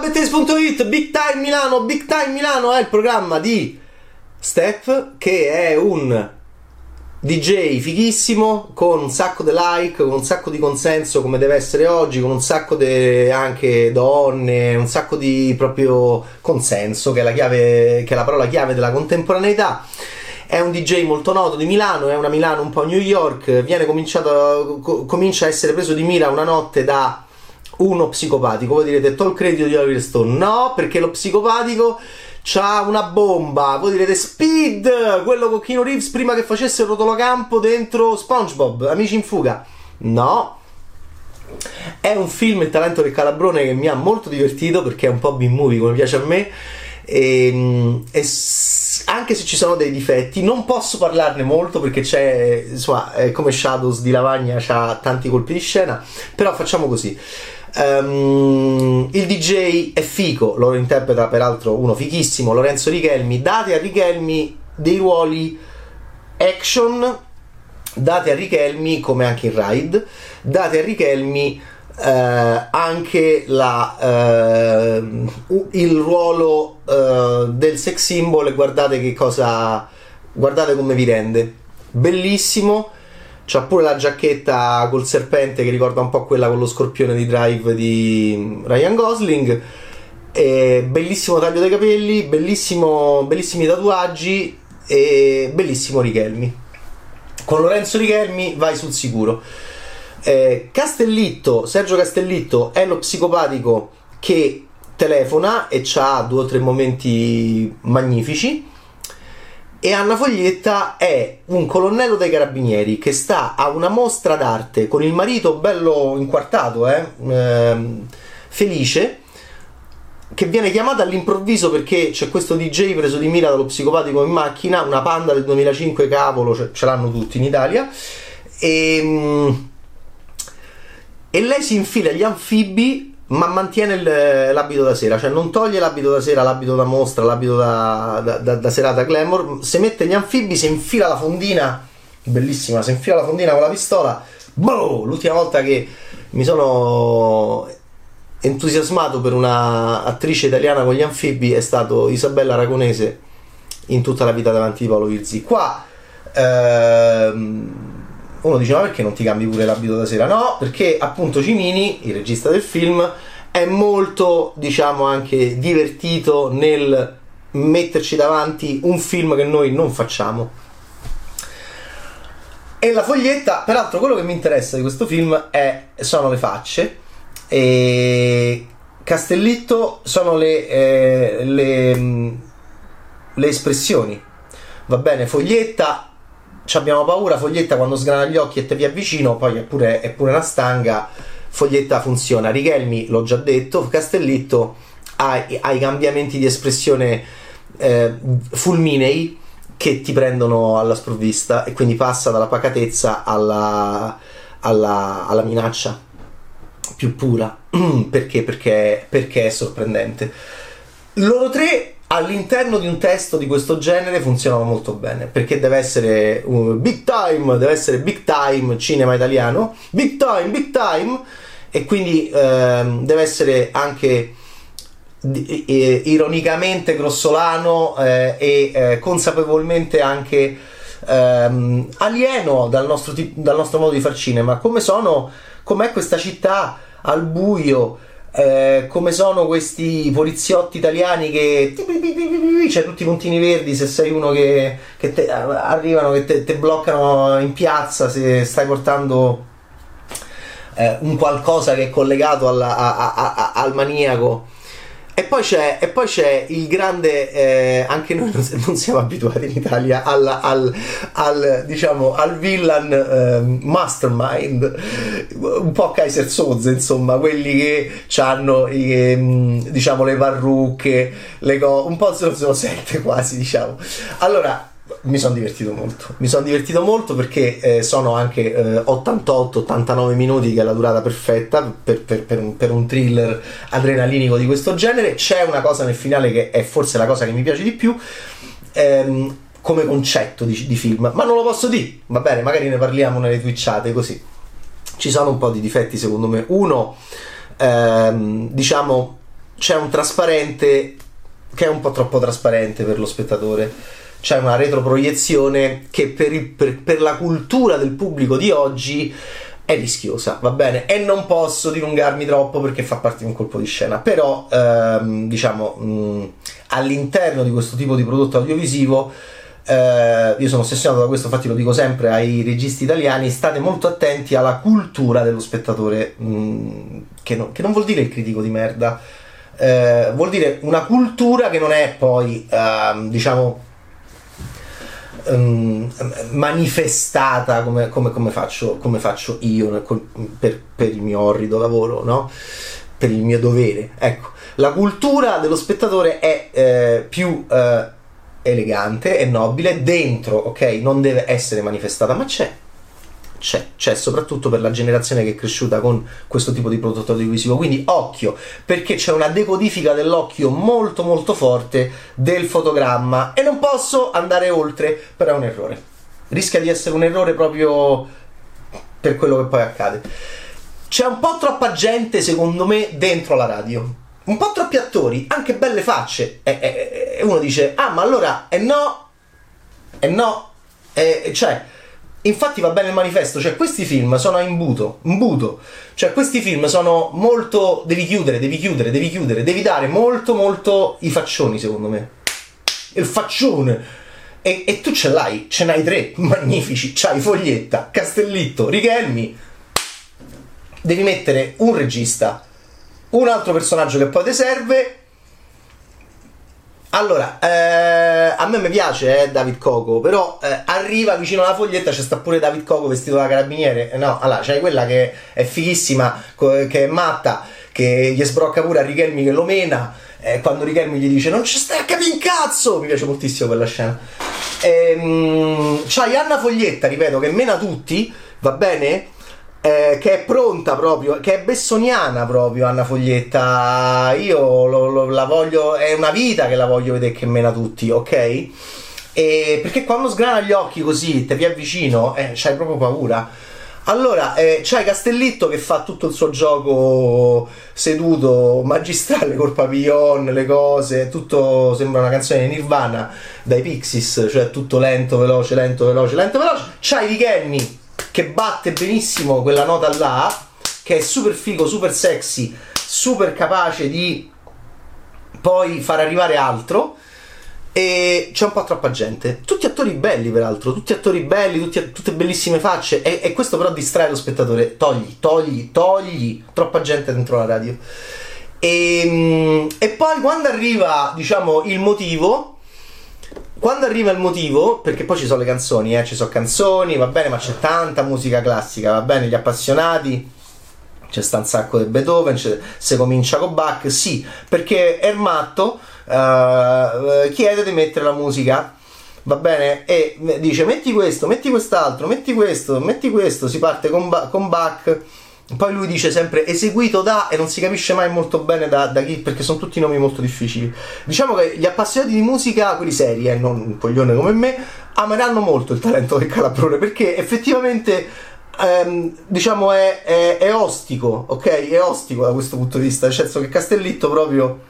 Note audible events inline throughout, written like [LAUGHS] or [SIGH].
Bettes.it, Big Time Milano, Big Time Milano è il programma di Steph che è un DJ fighissimo con un sacco di like, con un sacco di consenso come deve essere oggi, con un sacco di anche donne, un sacco di proprio consenso che è la chiave che è la parola chiave della contemporaneità. È un DJ molto noto di Milano, è una Milano un po' New York, viene cominciato co- comincia a essere preso di mira una notte da uno psicopatico. Voi direte, tol credito di Oliver Stone. No, perché lo psicopatico c'ha una bomba. Voi direte, Speed, quello con Kino Reeves prima che facesse il rotolocampo dentro SpongeBob, Amici in fuga. No. È un film Il talento del calabrone che mi ha molto divertito perché è un po' B-movie come piace a me. E, e anche se ci sono dei difetti, non posso parlarne molto perché c'è, insomma, come Shadows di Lavagna, ha tanti colpi di scena. Però facciamo così. Um, il DJ è fico, lo interpreta peraltro uno fichissimo, Lorenzo Richelmi. Date a Richelmi dei ruoli action, date a Richelmi, come anche in Ride, date a Richelmi eh, anche la, eh, il ruolo eh, del sex symbol e guardate che cosa, guardate come vi rende. Bellissimo C'ha pure la giacchetta col serpente che ricorda un po' quella con lo scorpione di Drive di Ryan Gosling. E bellissimo taglio dei capelli, bellissimi tatuaggi e bellissimo Richelmi. Con Lorenzo Richelmi vai sul sicuro. Eh, Castellitto, Sergio Castellitto è lo psicopatico che telefona e ha due o tre momenti magnifici e Anna Foglietta è un colonnello dei carabinieri che sta a una mostra d'arte con il marito bello inquartato, eh, ehm, felice, che viene chiamata all'improvviso perché c'è questo DJ preso di mira dallo psicopatico in macchina, una panda del 2005, cavolo, ce, ce l'hanno tutti in Italia, e, ehm, e lei si infila gli anfibi ma mantiene il, l'abito da sera, cioè non toglie l'abito da sera, l'abito da mostra, l'abito da, da, da, da serata glamour, se mette gli anfibi, si infila la fondina, bellissima, si infila la fondina con la pistola, boh, l'ultima volta che mi sono entusiasmato per una attrice italiana con gli anfibi è stato Isabella Aragonese in tutta la vita davanti di Paolo Virzi. Qua ehm, uno dice ma perché non ti cambi pure l'abito da sera? No, perché appunto Cimini, il regista del film, è molto, diciamo, anche divertito nel metterci davanti un film che noi non facciamo. E la foglietta, peraltro quello che mi interessa di questo film è, sono le facce e Castellitto sono le, eh, le, le espressioni. Va bene, foglietta abbiamo paura, Foglietta quando sgrana gli occhi e te vi avvicino, poi è pure, è pure una stanga, Foglietta funziona. Richelmi, l'ho già detto, Castellitto ha, ha i cambiamenti di espressione eh, fulminei che ti prendono alla sprovvista e quindi passa dalla pacatezza alla, alla, alla minaccia più pura. [CLEARS THROAT] perché? Perché, perché è sorprendente. Loro tre all'interno di un testo di questo genere funzionava molto bene perché deve essere un big time, deve essere big time cinema italiano, big time, big time. E quindi ehm, deve essere anche eh, ironicamente grossolano eh, e eh, consapevolmente anche ehm, alieno dal nostro, dal nostro modo di far cinema. Come sono com'è questa città al buio eh, come sono questi poliziotti italiani che c'è tutti i puntini verdi se sei uno che, che te, arrivano che te, te, bloccano in piazza se stai portando eh, un qualcosa che è collegato alla, a, a, a, al maniaco e poi c'è, e poi c'è il grande, eh, anche noi non siamo abituati in Italia al, al, al diciamo, al villain eh, mastermind, un po' Kaiser Soze, insomma, quelli che hanno ehm, diciamo, le parrucche, le co- un po' 007 quasi, diciamo. Allora, mi sono divertito molto. Mi sono divertito molto perché eh, sono anche eh, 88-89 minuti, che è la durata perfetta per, per, per, un, per, un, thriller adrenalinico di questo genere. C'è una cosa nel finale che è forse la cosa che mi piace di più. Ehm, come concetto di, di, film, ma non lo posso dire. Va bene, magari ne parliamo nelle twitchate così. Ci sono un po' di difetti secondo me. Uno, ehm, diciamo, c'è un trasparente che è un po' troppo trasparente per lo spettatore. C'è una retroproiezione che per, il, per, per la cultura del pubblico di oggi è rischiosa, va bene? E non posso dilungarmi troppo perché fa parte di un colpo di scena, però ehm, diciamo mh, all'interno di questo tipo di prodotto audiovisivo eh, io sono ossessionato da questo, infatti lo dico sempre ai registi italiani, state molto attenti alla cultura dello spettatore, mh, che, no, che, non vuol dire il critico di merda, eh, vuol dire una cultura che non è poi, eh, diciamo, um, manifestata come, come, come, faccio, come, faccio, io per, per, il mio orrido lavoro, no? per il mio dovere. Ecco, la cultura dello spettatore è eh, più eh, elegante e nobile dentro, ok? Non deve essere manifestata, ma c'è c'è, c'è soprattutto per la generazione che è cresciuta con questo tipo di prodotto audiovisivo. Quindi occhio, perché c'è una decodifica dell'occhio molto molto forte del fotogramma e non posso andare oltre, però è un errore. Rischia di essere un errore proprio per quello che poi accade. C'è un po' troppa gente, secondo me, dentro la radio. Un po' troppi attori, anche belle facce. E, e, e uno dice, ah, ma allora, e eh no, e no, e, cioè Infatti va bene il manifesto, cioè questi film sono a imbuto, imbuto, cioè questi film sono molto, devi chiudere, devi chiudere, devi chiudere, devi dare molto molto i faccioni secondo me. Il faccione. E, e tu ce l'hai, ce n'hai tre, [LAUGHS] magnifici, c'hai Foglietta, Castellitto, Righelmi. Devi mettere un regista, un altro personaggio che poi ti serve allora, eh, a me mi piace eh, David Coco, però eh, arriva vicino alla foglietta c'è sta pure David Coco vestito da carabiniere. No, allora c'è quella che è fighissima, che è matta, che gli sbrocca pure a Richelmi che lo mena. Eh, quando Richelmi gli dice non ci stai a capire un cazzo, mi piace moltissimo quella scena. Ehm, c'hai Anna Foglietta, ripeto, che mena tutti, va bene? Eh, che è pronta proprio, che è bessoniana proprio Anna Foglietta. Io lo, lo, la voglio, è una vita che la voglio vedere che mena tutti, ok? E perché quando sgrana gli occhi così, te vi avvicino, eh, c'hai proprio paura. Allora, eh, c'hai Castellitto che fa tutto il suo gioco seduto, magistrale col papillon, le cose, tutto sembra una canzone di Nirvana dai Pixies, cioè tutto lento, veloce, lento, veloce, lento, veloce. C'hai Richelmi che batte benissimo quella nota là, che è super figo, super sexy, super capace di poi far arrivare altro. E c'è un po' troppa gente. Tutti attori belli, peraltro, tutti attori belli, tutti, tutte bellissime facce. E, e, questo però distrae lo spettatore. Togli, togli, togli. Troppa gente dentro la radio. E, e poi quando arriva, diciamo, il motivo quando arriva il motivo, perché poi ci sono le canzoni, eh, ci sono canzoni, va bene, ma c'è tanta musica classica, va bene, gli appassionati, c'è sta un sacco di Beethoven, se comincia con Bach, sì, perché Ermatto uh, chiede di mettere la musica, va bene, e dice metti questo, metti quest'altro, metti questo, metti questo, si parte con, ba- con Bach poi lui dice sempre eseguito da e non si capisce mai molto bene da, da, chi, perché sono tutti nomi molto difficili. Diciamo che gli appassionati di musica, quelli seri, eh, non un coglione come me, ameranno molto il talento del Calabrone perché effettivamente ehm, diciamo è, è, è, ostico, ok? È ostico da questo punto di vista, nel senso che Castellitto proprio.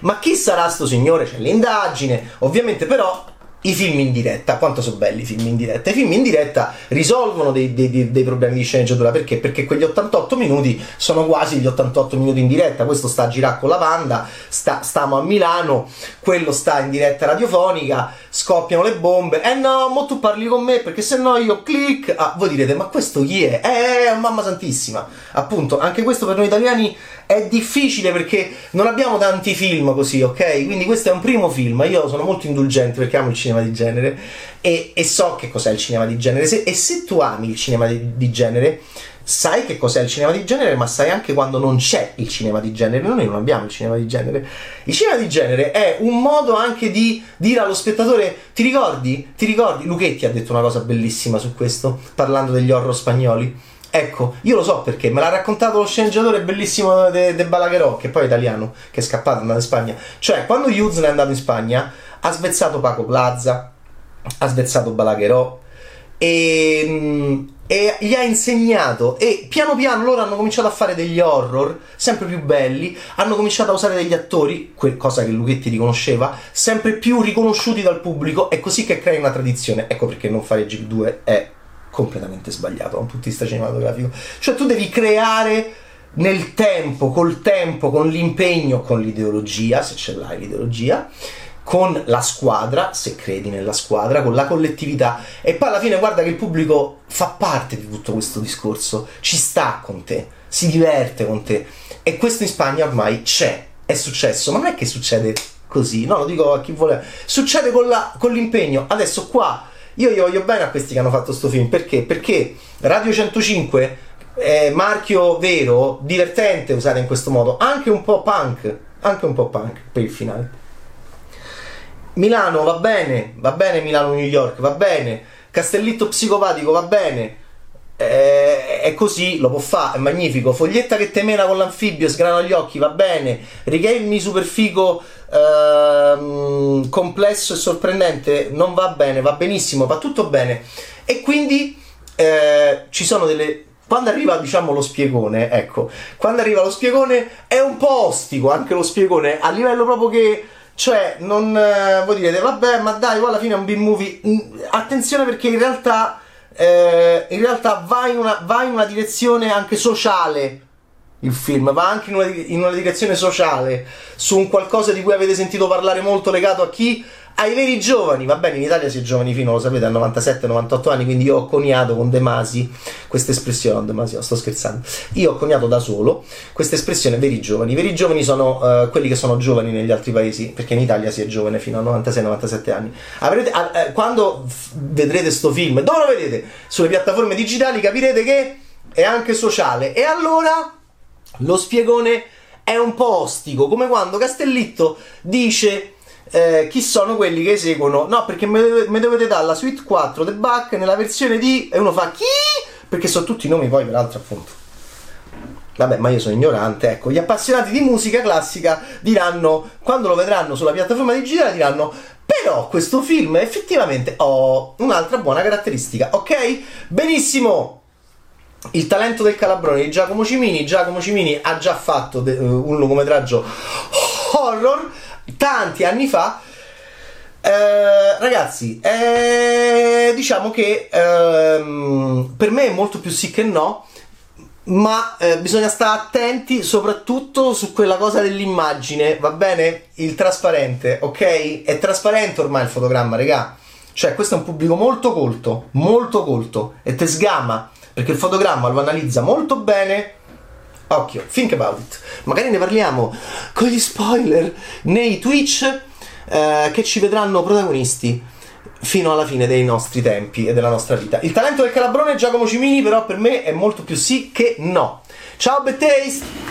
Ma chi sarà sto signore? C'è l'indagine, ovviamente però i film in diretta, quanto sono belli i film in diretta? I film in diretta risolvono dei, dei, dei, problemi di sceneggiatura perché? Perché quegli 88 minuti sono quasi gli 88 minuti in diretta. Questo sta a girare con la banda, sta, stiamo a Milano, quello sta in diretta radiofonica, scoppiano le bombe. Eh no, mo tu parli con me perché se no io click. Ah, voi direte, ma questo chi è? Eh, mamma santissima. Appunto, anche questo per noi italiani è difficile perché non abbiamo tanti film così, ok? Quindi questo è un primo film. Io sono molto indulgente perché amo il cinema di genere e, e so che cos'è il cinema di genere. Se, e se tu ami il cinema di, di, genere, sai che cos'è il cinema di genere, ma sai anche quando non c'è il cinema di genere. Noi non abbiamo il cinema di genere. Il cinema di genere è un modo anche di dire allo spettatore: Ti ricordi? Ti ricordi? Luchetti ha detto una cosa bellissima su questo, parlando degli horror spagnoli Ecco, io lo so perché me l'ha raccontato lo sceneggiatore bellissimo De, de Balaguerò, che poi è italiano, che è scappato, è andato in Spagna. Cioè, quando Yuzna è andato in Spagna, ha svezzato Paco Plaza, ha svezzato Balaguerò, e, mm, e gli ha insegnato e piano piano loro hanno cominciato a fare degli horror sempre più belli, hanno cominciato a usare degli attori, cosa che Luchetti riconosceva, sempre più riconosciuti dal pubblico, è così che crea una tradizione. Ecco perché non fare Gig 2 è completamente sbagliato da un punto di vista cinematografico. Cioè tu devi creare nel tempo, col tempo, con l'impegno, con l'ideologia, se ce l'hai l'ideologia, con la squadra, se credi nella squadra, con la collettività. E poi alla fine guarda che il pubblico fa parte di tutto questo discorso, ci sta con te, si diverte con te. E questo in Spagna ormai c'è, è successo, ma non è che succede così, no, lo dico a chi vuole. Succede con, la, con l'impegno. Adesso qua io gli voglio bene a questi che hanno fatto questo film, perché? Perché Radio 105 è marchio vero, divertente usare in questo modo, anche un po' punk, anche un po' punk per il finale. Milano va bene, va bene Milano-New York, va bene. Castellitto psicopatico va bene. È così, lo può fare, è magnifico. Foglietta che temena con l'anfibio, sgrana gli occhi, va bene. Righelmi super figo, ehm, complesso e sorprendente, non va bene, va benissimo, va tutto bene. E quindi eh, ci sono delle quando arriva diciamo lo spiegone ecco quando arriva lo spiegone è un po' ostico anche lo spiegone a livello proprio che cioè, non eh, voi direte, vabbè, ma dai, alla fine è un B-movie. Mm, attenzione perché in realtà, eh, in realtà va, in una, va in una direzione anche sociale il film, va anche in una, in una, direzione sociale, su un qualcosa di cui avete sentito parlare molto legato a chi ai veri giovani, va bene, in Italia si è giovani fino, lo sapete, a 97-98 anni, quindi io ho coniato con De Masi questa espressione, no, De Masi, no, sto scherzando, io ho coniato da solo questa espressione veri giovani. I veri giovani sono uh, quelli che sono giovani negli altri paesi, perché in Italia si è giovane fino a 96-97 anni. Avrete, uh, quando vedrete sto film, dove lo vedete? Sulle piattaforme digitali capirete che è anche sociale. E allora lo spiegone è un po' ostico, come quando Castellitto dice eh, chi sono quelli che eseguono. No, perché mi dovete, dare la suite 4 del Bach nella versione di. E uno fa chi? Perché sono tutti i nomi poi, peraltro, appunto. Vabbè, ma io sono ignorante. Ecco, gli appassionati di musica classica diranno, quando lo vedranno sulla piattaforma digitale, diranno. Però questo film effettivamente ha oh, un'altra buona caratteristica, ok? Benissimo! Il talento del calabrone di Giacomo Cimini. Giacomo Cimini ha già fatto de- un lungometraggio horror tanti anni fa. Eh, ragazzi, eh, diciamo che eh, per me è molto più sì che no, ma eh, bisogna stare attenti soprattutto su quella cosa dell'immagine, va bene? Il trasparente, ok? È trasparente ormai il fotogramma, regà. Cioè, questo è un pubblico molto colto, molto colto e te sgama perché il fotogramma lo analizza molto bene Occhio, think about it. Magari ne parliamo con gli spoiler nei Twitch eh, che ci vedranno protagonisti fino alla fine dei nostri tempi e della nostra vita. Il talento del calabrone Giacomo Cimini però per me è molto più sì che no. Ciao Bad Taste!